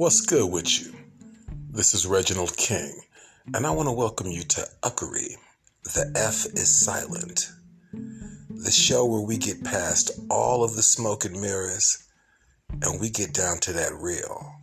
What's good with you? This is Reginald King, and I want to welcome you to Uckery. The F is silent. The show where we get past all of the smoke and mirrors and we get down to that real.